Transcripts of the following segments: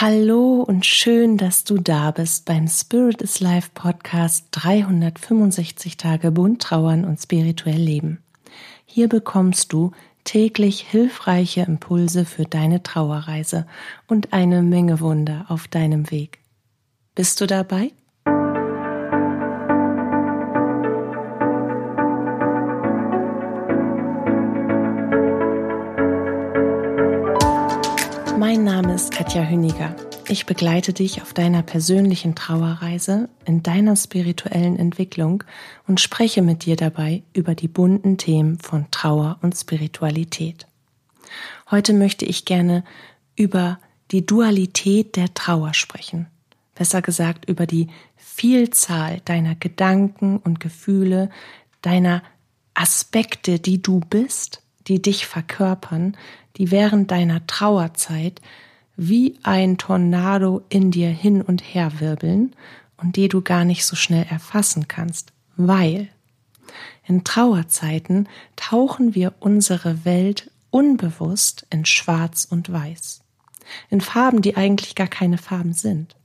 Hallo und schön, dass du da bist beim Spirit is Life Podcast 365 Tage bunt trauern und spirituell leben. Hier bekommst du täglich hilfreiche Impulse für deine Trauerreise und eine Menge Wunder auf deinem Weg. Bist du dabei? Ist Katja Hüniger. Ich begleite dich auf deiner persönlichen Trauerreise, in deiner spirituellen Entwicklung und spreche mit dir dabei über die bunten Themen von Trauer und Spiritualität. Heute möchte ich gerne über die Dualität der Trauer sprechen. Besser gesagt über die Vielzahl deiner Gedanken und Gefühle, deiner Aspekte, die du bist, die dich verkörpern, die während deiner Trauerzeit wie ein Tornado in dir hin und her wirbeln und die du gar nicht so schnell erfassen kannst, weil in Trauerzeiten tauchen wir unsere Welt unbewusst in Schwarz und Weiß, in Farben, die eigentlich gar keine Farben sind,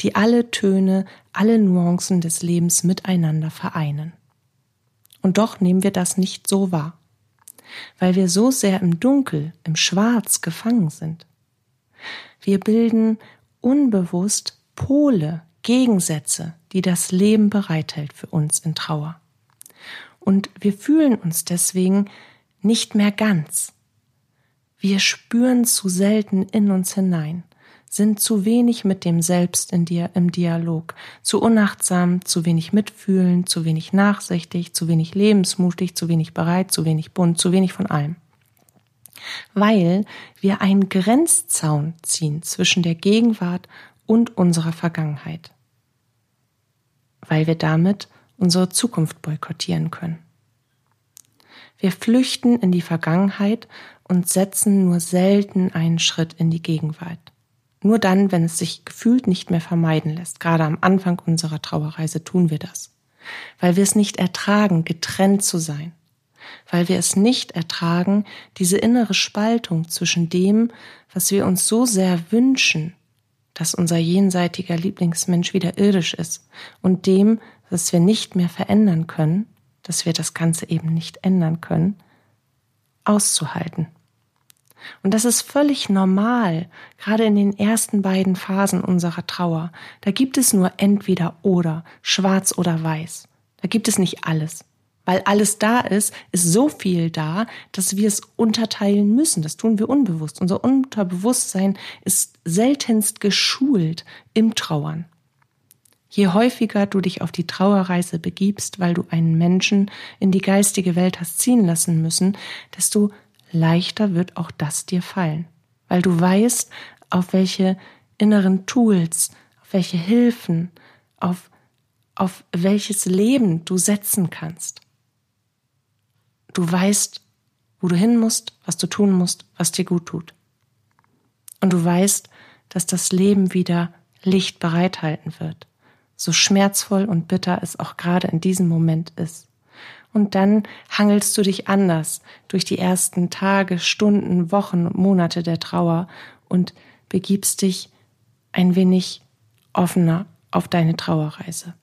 die alle Töne, alle Nuancen des Lebens miteinander vereinen. Und doch nehmen wir das nicht so wahr weil wir so sehr im Dunkel, im Schwarz gefangen sind. Wir bilden unbewusst Pole, Gegensätze, die das Leben bereithält für uns in Trauer. Und wir fühlen uns deswegen nicht mehr ganz. Wir spüren zu selten in uns hinein sind zu wenig mit dem Selbst in dir im Dialog, zu unachtsam, zu wenig mitfühlen, zu wenig nachsichtig, zu wenig lebensmutig, zu wenig bereit, zu wenig bunt, zu wenig von allem. Weil wir einen Grenzzaun ziehen zwischen der Gegenwart und unserer Vergangenheit. Weil wir damit unsere Zukunft boykottieren können. Wir flüchten in die Vergangenheit und setzen nur selten einen Schritt in die Gegenwart. Nur dann, wenn es sich gefühlt nicht mehr vermeiden lässt. Gerade am Anfang unserer Trauerreise tun wir das. Weil wir es nicht ertragen, getrennt zu sein. Weil wir es nicht ertragen, diese innere Spaltung zwischen dem, was wir uns so sehr wünschen, dass unser jenseitiger Lieblingsmensch wieder irdisch ist, und dem, was wir nicht mehr verändern können, dass wir das Ganze eben nicht ändern können, auszuhalten. Und das ist völlig normal, gerade in den ersten beiden Phasen unserer Trauer. Da gibt es nur entweder oder, schwarz oder weiß. Da gibt es nicht alles. Weil alles da ist, ist so viel da, dass wir es unterteilen müssen. Das tun wir unbewusst. Unser Unterbewusstsein ist seltenst geschult im Trauern. Je häufiger du dich auf die Trauerreise begibst, weil du einen Menschen in die geistige Welt hast ziehen lassen müssen, desto leichter wird auch das dir fallen, weil du weißt, auf welche inneren Tools, auf welche Hilfen, auf, auf welches Leben du setzen kannst. Du weißt, wo du hin musst, was du tun musst, was dir gut tut. Und du weißt, dass das Leben wieder Licht bereithalten wird, so schmerzvoll und bitter es auch gerade in diesem Moment ist und dann hangelst du dich anders durch die ersten Tage, Stunden, Wochen, Monate der Trauer und begibst dich ein wenig offener auf deine Trauerreise.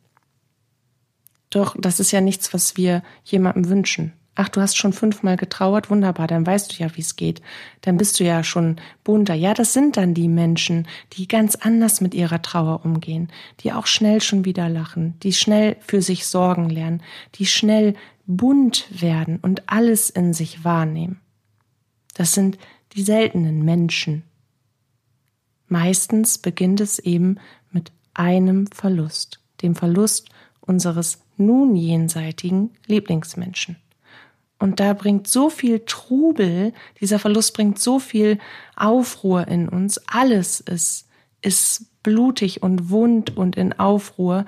Doch das ist ja nichts, was wir jemandem wünschen. Ach, du hast schon fünfmal getrauert, wunderbar, dann weißt du ja, wie es geht. Dann bist du ja schon bunter. Ja, das sind dann die Menschen, die ganz anders mit ihrer Trauer umgehen, die auch schnell schon wieder lachen, die schnell für sich sorgen lernen, die schnell bunt werden und alles in sich wahrnehmen. Das sind die seltenen Menschen. Meistens beginnt es eben mit einem Verlust, dem Verlust unseres nun jenseitigen Lieblingsmenschen. Und da bringt so viel Trubel, dieser Verlust bringt so viel Aufruhr in uns. Alles ist, ist blutig und wund und in Aufruhr,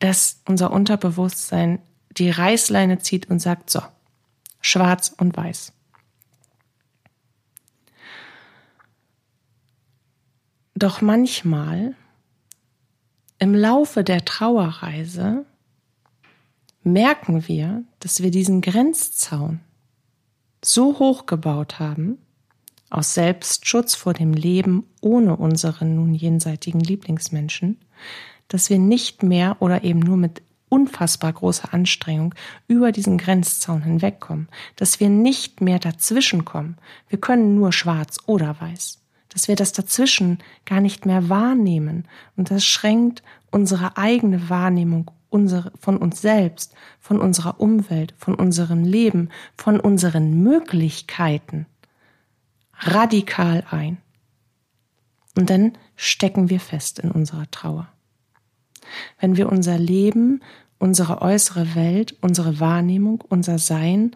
dass unser Unterbewusstsein die Reißleine zieht und sagt, so, schwarz und weiß. Doch manchmal im Laufe der Trauerreise merken wir, dass wir diesen Grenzzaun so hoch gebaut haben, aus Selbstschutz vor dem Leben ohne unseren nun jenseitigen Lieblingsmenschen, dass wir nicht mehr oder eben nur mit unfassbar großer Anstrengung über diesen Grenzzaun hinwegkommen, dass wir nicht mehr dazwischenkommen. Wir können nur schwarz oder weiß, dass wir das dazwischen gar nicht mehr wahrnehmen und das schränkt unsere eigene Wahrnehmung unsere, von uns selbst, von unserer Umwelt, von unserem Leben, von unseren Möglichkeiten radikal ein. Und dann stecken wir fest in unserer Trauer. Wenn wir unser Leben, unsere äußere Welt, unsere Wahrnehmung, unser Sein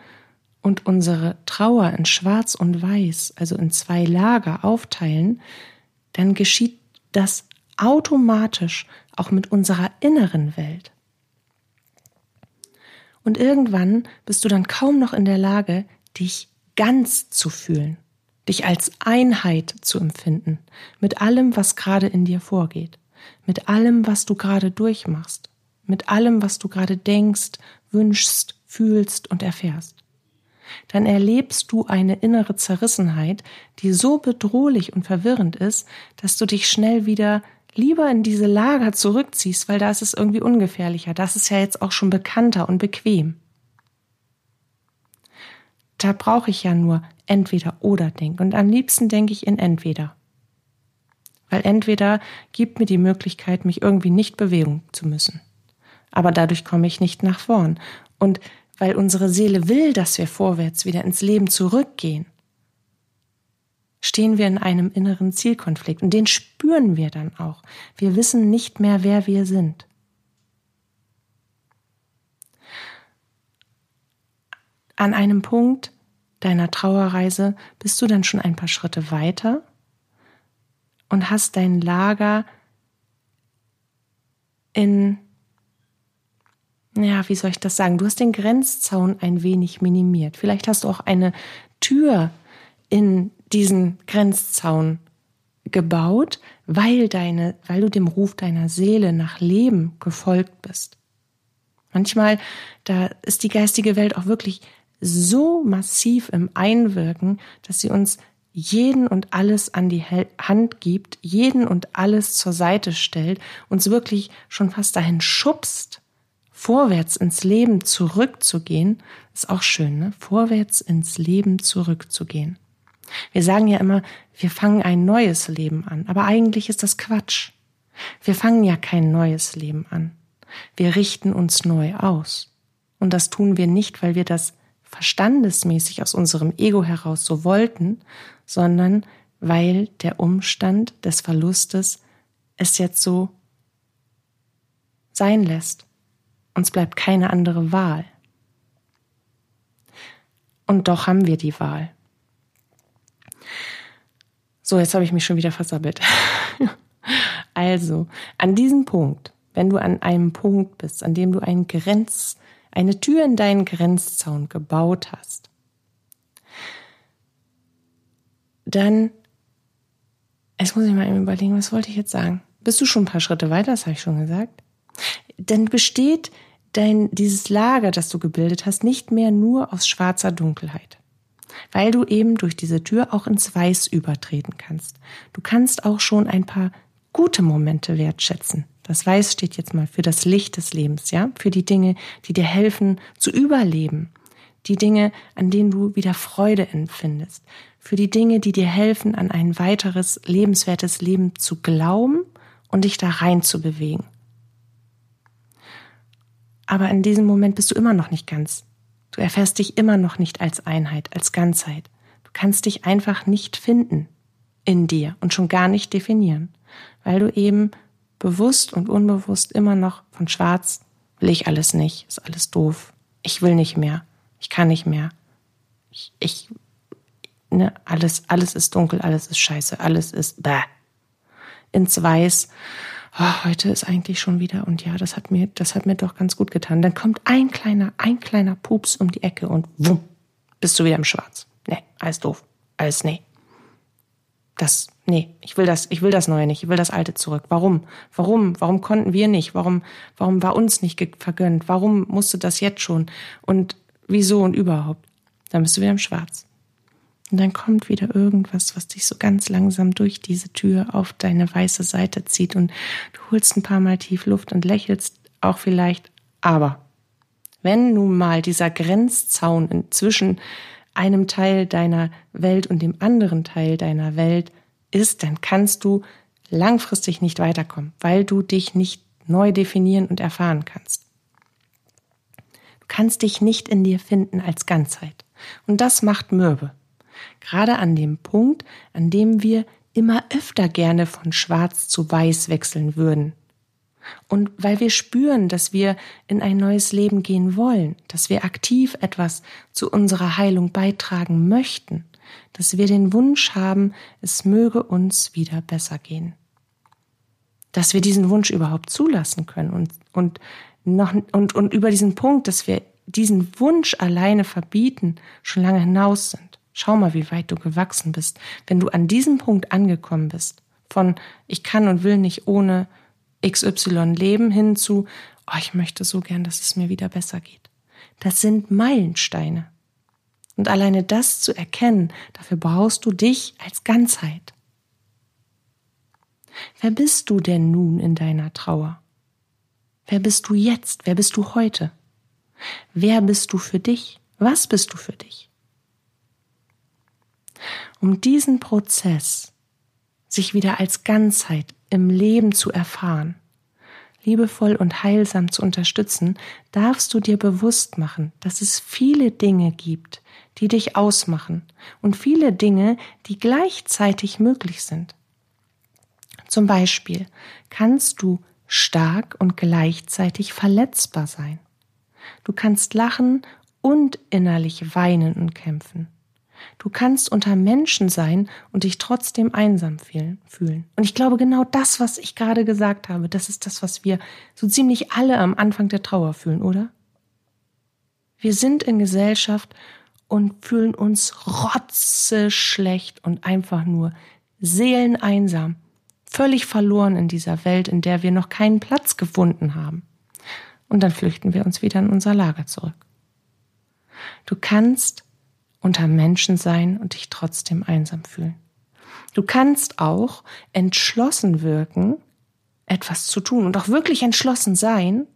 und unsere Trauer in Schwarz und Weiß, also in zwei Lager aufteilen, dann geschieht das automatisch auch mit unserer inneren Welt. Und irgendwann bist du dann kaum noch in der Lage, dich ganz zu fühlen, dich als Einheit zu empfinden, mit allem, was gerade in dir vorgeht, mit allem, was du gerade durchmachst, mit allem, was du gerade denkst, wünschst, fühlst und erfährst. Dann erlebst du eine innere Zerrissenheit, die so bedrohlich und verwirrend ist, dass du dich schnell wieder lieber in diese Lager zurückziehst, weil da ist es irgendwie ungefährlicher. Das ist ja jetzt auch schon bekannter und bequem. Da brauche ich ja nur entweder oder denken. Und am liebsten denke ich in entweder. Weil entweder gibt mir die Möglichkeit, mich irgendwie nicht bewegen zu müssen. Aber dadurch komme ich nicht nach vorn. Und weil unsere Seele will, dass wir vorwärts wieder ins Leben zurückgehen, stehen wir in einem inneren Zielkonflikt und den spüren wir dann auch. Wir wissen nicht mehr, wer wir sind. An einem Punkt deiner Trauerreise bist du dann schon ein paar Schritte weiter und hast dein Lager in, ja, wie soll ich das sagen? Du hast den Grenzzaun ein wenig minimiert. Vielleicht hast du auch eine Tür in diesen Grenzzaun gebaut, weil deine, weil du dem Ruf deiner Seele nach Leben gefolgt bist. Manchmal, da ist die geistige Welt auch wirklich so massiv im Einwirken, dass sie uns jeden und alles an die Hand gibt, jeden und alles zur Seite stellt, uns wirklich schon fast dahin schubst, vorwärts ins Leben zurückzugehen, ist auch schön, ne? Vorwärts ins Leben zurückzugehen. Wir sagen ja immer, wir fangen ein neues Leben an, aber eigentlich ist das Quatsch. Wir fangen ja kein neues Leben an. Wir richten uns neu aus. Und das tun wir nicht, weil wir das verstandesmäßig aus unserem Ego heraus so wollten, sondern weil der Umstand des Verlustes es jetzt so sein lässt. Uns bleibt keine andere Wahl. Und doch haben wir die Wahl. So, jetzt habe ich mich schon wieder versammelt. also, an diesem Punkt, wenn du an einem Punkt bist, an dem du einen Grenz, eine Tür in deinen Grenzzaun gebaut hast, dann, jetzt muss ich mal überlegen, was wollte ich jetzt sagen? Bist du schon ein paar Schritte weiter, das habe ich schon gesagt? Dann besteht dein, dieses Lager, das du gebildet hast, nicht mehr nur aus schwarzer Dunkelheit weil du eben durch diese Tür auch ins Weiß übertreten kannst. Du kannst auch schon ein paar gute Momente wertschätzen. Das Weiß steht jetzt mal für das Licht des Lebens, ja, für die Dinge, die dir helfen zu überleben, die Dinge, an denen du wieder Freude empfindest, für die Dinge, die dir helfen, an ein weiteres lebenswertes Leben zu glauben und dich da rein zu bewegen. Aber in diesem Moment bist du immer noch nicht ganz Du erfährst dich immer noch nicht als Einheit, als Ganzheit. Du kannst dich einfach nicht finden in dir und schon gar nicht definieren, weil du eben bewusst und unbewusst immer noch von Schwarz will ich alles nicht, ist alles doof, ich will nicht mehr, ich kann nicht mehr, ich, ich ne, alles, alles ist dunkel, alles ist scheiße, alles ist bäh. Ins Weiß oh, heute ist eigentlich schon wieder und ja, das hat mir, das hat mir doch ganz gut getan. Dann kommt ein kleiner, ein kleiner Pups um die Ecke und wumm, bist du wieder im Schwarz. Nee, alles doof. Alles nee. Das, nee, ich will das, ich will das Neue nicht, ich will das Alte zurück. Warum? Warum? Warum konnten wir nicht? Warum, warum war uns nicht vergönnt? Warum musste das jetzt schon? Und wieso und überhaupt? Dann bist du wieder im Schwarz. Und dann kommt wieder irgendwas, was dich so ganz langsam durch diese Tür auf deine weiße Seite zieht und du holst ein paar Mal tief Luft und lächelst auch vielleicht. Aber wenn nun mal dieser Grenzzaun zwischen einem Teil deiner Welt und dem anderen Teil deiner Welt ist, dann kannst du langfristig nicht weiterkommen, weil du dich nicht neu definieren und erfahren kannst. Du kannst dich nicht in dir finden als Ganzheit. Und das macht mürbe. Gerade an dem Punkt, an dem wir immer öfter gerne von schwarz zu weiß wechseln würden. Und weil wir spüren, dass wir in ein neues Leben gehen wollen, dass wir aktiv etwas zu unserer Heilung beitragen möchten, dass wir den Wunsch haben, es möge uns wieder besser gehen. Dass wir diesen Wunsch überhaupt zulassen können und, und, noch, und, und über diesen Punkt, dass wir diesen Wunsch alleine verbieten, schon lange hinaus sind. Schau mal, wie weit du gewachsen bist. Wenn du an diesem Punkt angekommen bist, von ich kann und will nicht ohne XY leben hin zu, oh, ich möchte so gern, dass es mir wieder besser geht. Das sind Meilensteine. Und alleine das zu erkennen, dafür brauchst du dich als Ganzheit. Wer bist du denn nun in deiner Trauer? Wer bist du jetzt? Wer bist du heute? Wer bist du für dich? Was bist du für dich? Um diesen Prozess, sich wieder als Ganzheit im Leben zu erfahren, liebevoll und heilsam zu unterstützen, darfst du dir bewusst machen, dass es viele Dinge gibt, die dich ausmachen und viele Dinge, die gleichzeitig möglich sind. Zum Beispiel kannst du stark und gleichzeitig verletzbar sein. Du kannst lachen und innerlich weinen und kämpfen. Du kannst unter Menschen sein und dich trotzdem einsam fühlen. Und ich glaube, genau das, was ich gerade gesagt habe, das ist das, was wir so ziemlich alle am Anfang der Trauer fühlen, oder? Wir sind in Gesellschaft und fühlen uns rotzeschlecht und einfach nur seeleneinsam, völlig verloren in dieser Welt, in der wir noch keinen Platz gefunden haben. Und dann flüchten wir uns wieder in unser Lager zurück. Du kannst unter Menschen sein und dich trotzdem einsam fühlen. Du kannst auch entschlossen wirken, etwas zu tun und auch wirklich entschlossen sein,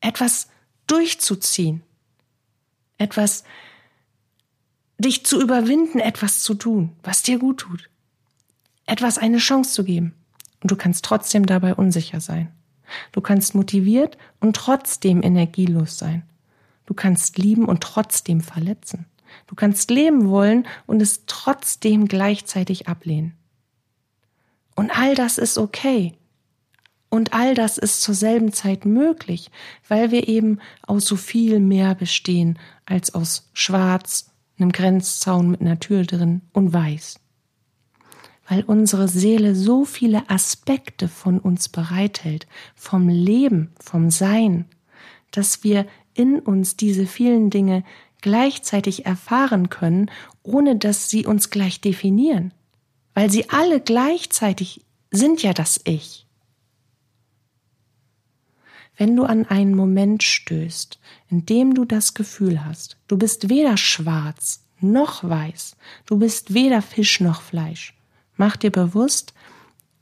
etwas durchzuziehen, etwas dich zu überwinden, etwas zu tun, was dir gut tut, etwas eine Chance zu geben. Und du kannst trotzdem dabei unsicher sein. Du kannst motiviert und trotzdem energielos sein. Du kannst lieben und trotzdem verletzen. Du kannst leben wollen und es trotzdem gleichzeitig ablehnen. Und all das ist okay. Und all das ist zur selben Zeit möglich, weil wir eben aus so viel mehr bestehen als aus Schwarz, einem Grenzzaun mit einer Tür drin und Weiß. Weil unsere Seele so viele Aspekte von uns bereithält, vom Leben, vom Sein, dass wir in uns diese vielen Dinge gleichzeitig erfahren können, ohne dass sie uns gleich definieren. Weil sie alle gleichzeitig sind ja das Ich. Wenn du an einen Moment stößt, in dem du das Gefühl hast, du bist weder schwarz noch weiß, du bist weder Fisch noch Fleisch, mach dir bewusst,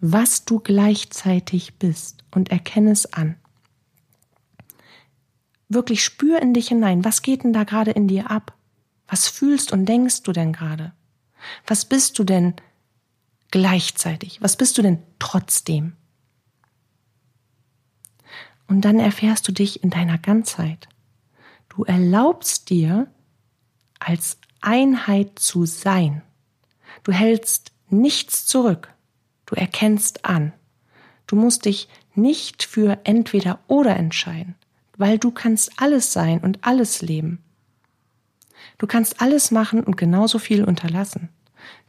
was du gleichzeitig bist und erkenne es an wirklich spür in dich hinein. Was geht denn da gerade in dir ab? Was fühlst und denkst du denn gerade? Was bist du denn gleichzeitig? Was bist du denn trotzdem? Und dann erfährst du dich in deiner Ganzheit. Du erlaubst dir, als Einheit zu sein. Du hältst nichts zurück. Du erkennst an. Du musst dich nicht für entweder oder entscheiden weil du kannst alles sein und alles leben. Du kannst alles machen und genauso viel unterlassen.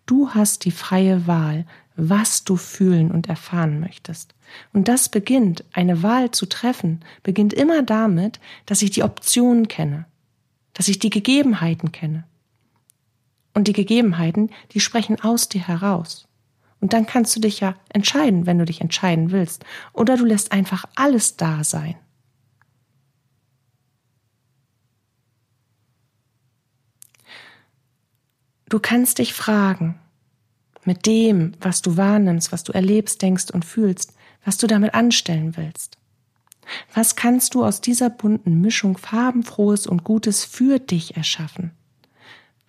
Du hast die freie Wahl, was du fühlen und erfahren möchtest. Und das beginnt, eine Wahl zu treffen, beginnt immer damit, dass ich die Optionen kenne, dass ich die Gegebenheiten kenne. Und die Gegebenheiten, die sprechen aus dir heraus. Und dann kannst du dich ja entscheiden, wenn du dich entscheiden willst. Oder du lässt einfach alles da sein. Du kannst dich fragen, mit dem, was du wahrnimmst, was du erlebst, denkst und fühlst, was du damit anstellen willst. Was kannst du aus dieser bunten Mischung farbenfrohes und Gutes für dich erschaffen?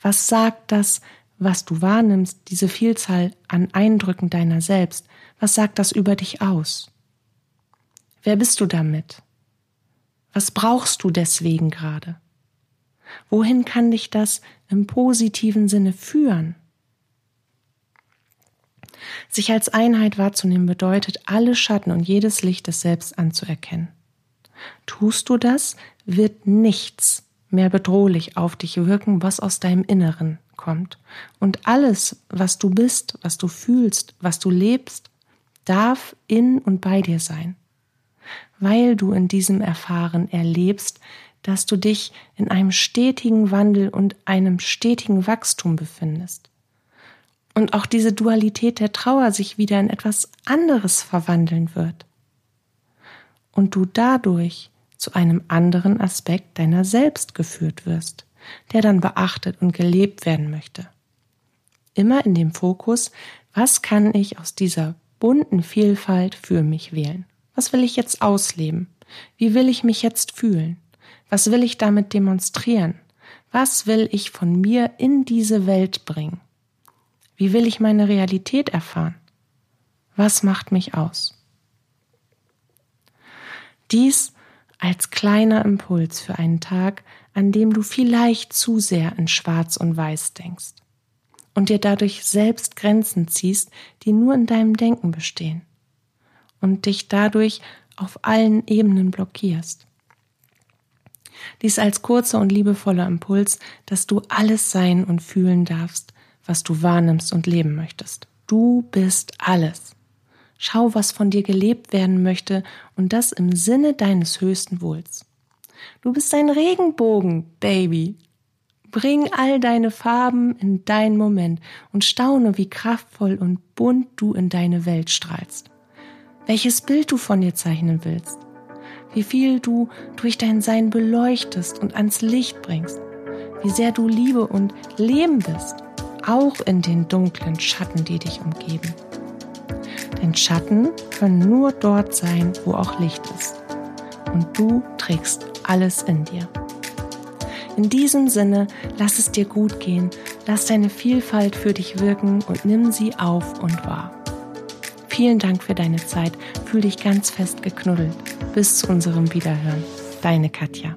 Was sagt das, was du wahrnimmst, diese Vielzahl an Eindrücken deiner selbst? Was sagt das über dich aus? Wer bist du damit? Was brauchst du deswegen gerade? Wohin kann dich das im positiven Sinne führen? Sich als Einheit wahrzunehmen bedeutet, alle Schatten und jedes Licht des Selbst anzuerkennen. Tust du das, wird nichts mehr bedrohlich auf dich wirken, was aus deinem Inneren kommt. Und alles, was du bist, was du fühlst, was du lebst, darf in und bei dir sein. Weil du in diesem Erfahren erlebst, dass du dich in einem stetigen Wandel und einem stetigen Wachstum befindest und auch diese Dualität der Trauer sich wieder in etwas anderes verwandeln wird. Und du dadurch zu einem anderen Aspekt deiner selbst geführt wirst, der dann beachtet und gelebt werden möchte. Immer in dem Fokus, was kann ich aus dieser bunten Vielfalt für mich wählen? Was will ich jetzt ausleben? Wie will ich mich jetzt fühlen? Was will ich damit demonstrieren? Was will ich von mir in diese Welt bringen? Wie will ich meine Realität erfahren? Was macht mich aus? Dies als kleiner Impuls für einen Tag, an dem du vielleicht zu sehr in Schwarz und Weiß denkst und dir dadurch selbst Grenzen ziehst, die nur in deinem Denken bestehen und dich dadurch auf allen Ebenen blockierst. Dies als kurzer und liebevoller Impuls, dass du alles sein und fühlen darfst, was du wahrnimmst und leben möchtest. Du bist alles. Schau, was von dir gelebt werden möchte und das im Sinne deines höchsten Wohls. Du bist ein Regenbogen, Baby. Bring all deine Farben in deinen Moment und staune, wie kraftvoll und bunt du in deine Welt strahlst. Welches Bild du von dir zeichnen willst. Wie viel du durch dein Sein beleuchtest und ans Licht bringst. Wie sehr du Liebe und Leben bist auch in den dunklen Schatten, die dich umgeben. Denn Schatten können nur dort sein, wo auch Licht ist. Und du trägst alles in dir. In diesem Sinne, lass es dir gut gehen, lass deine Vielfalt für dich wirken und nimm sie auf und wahr. Vielen Dank für deine Zeit, fühl dich ganz fest geknuddelt. Bis zu unserem Wiederhören. Deine Katja.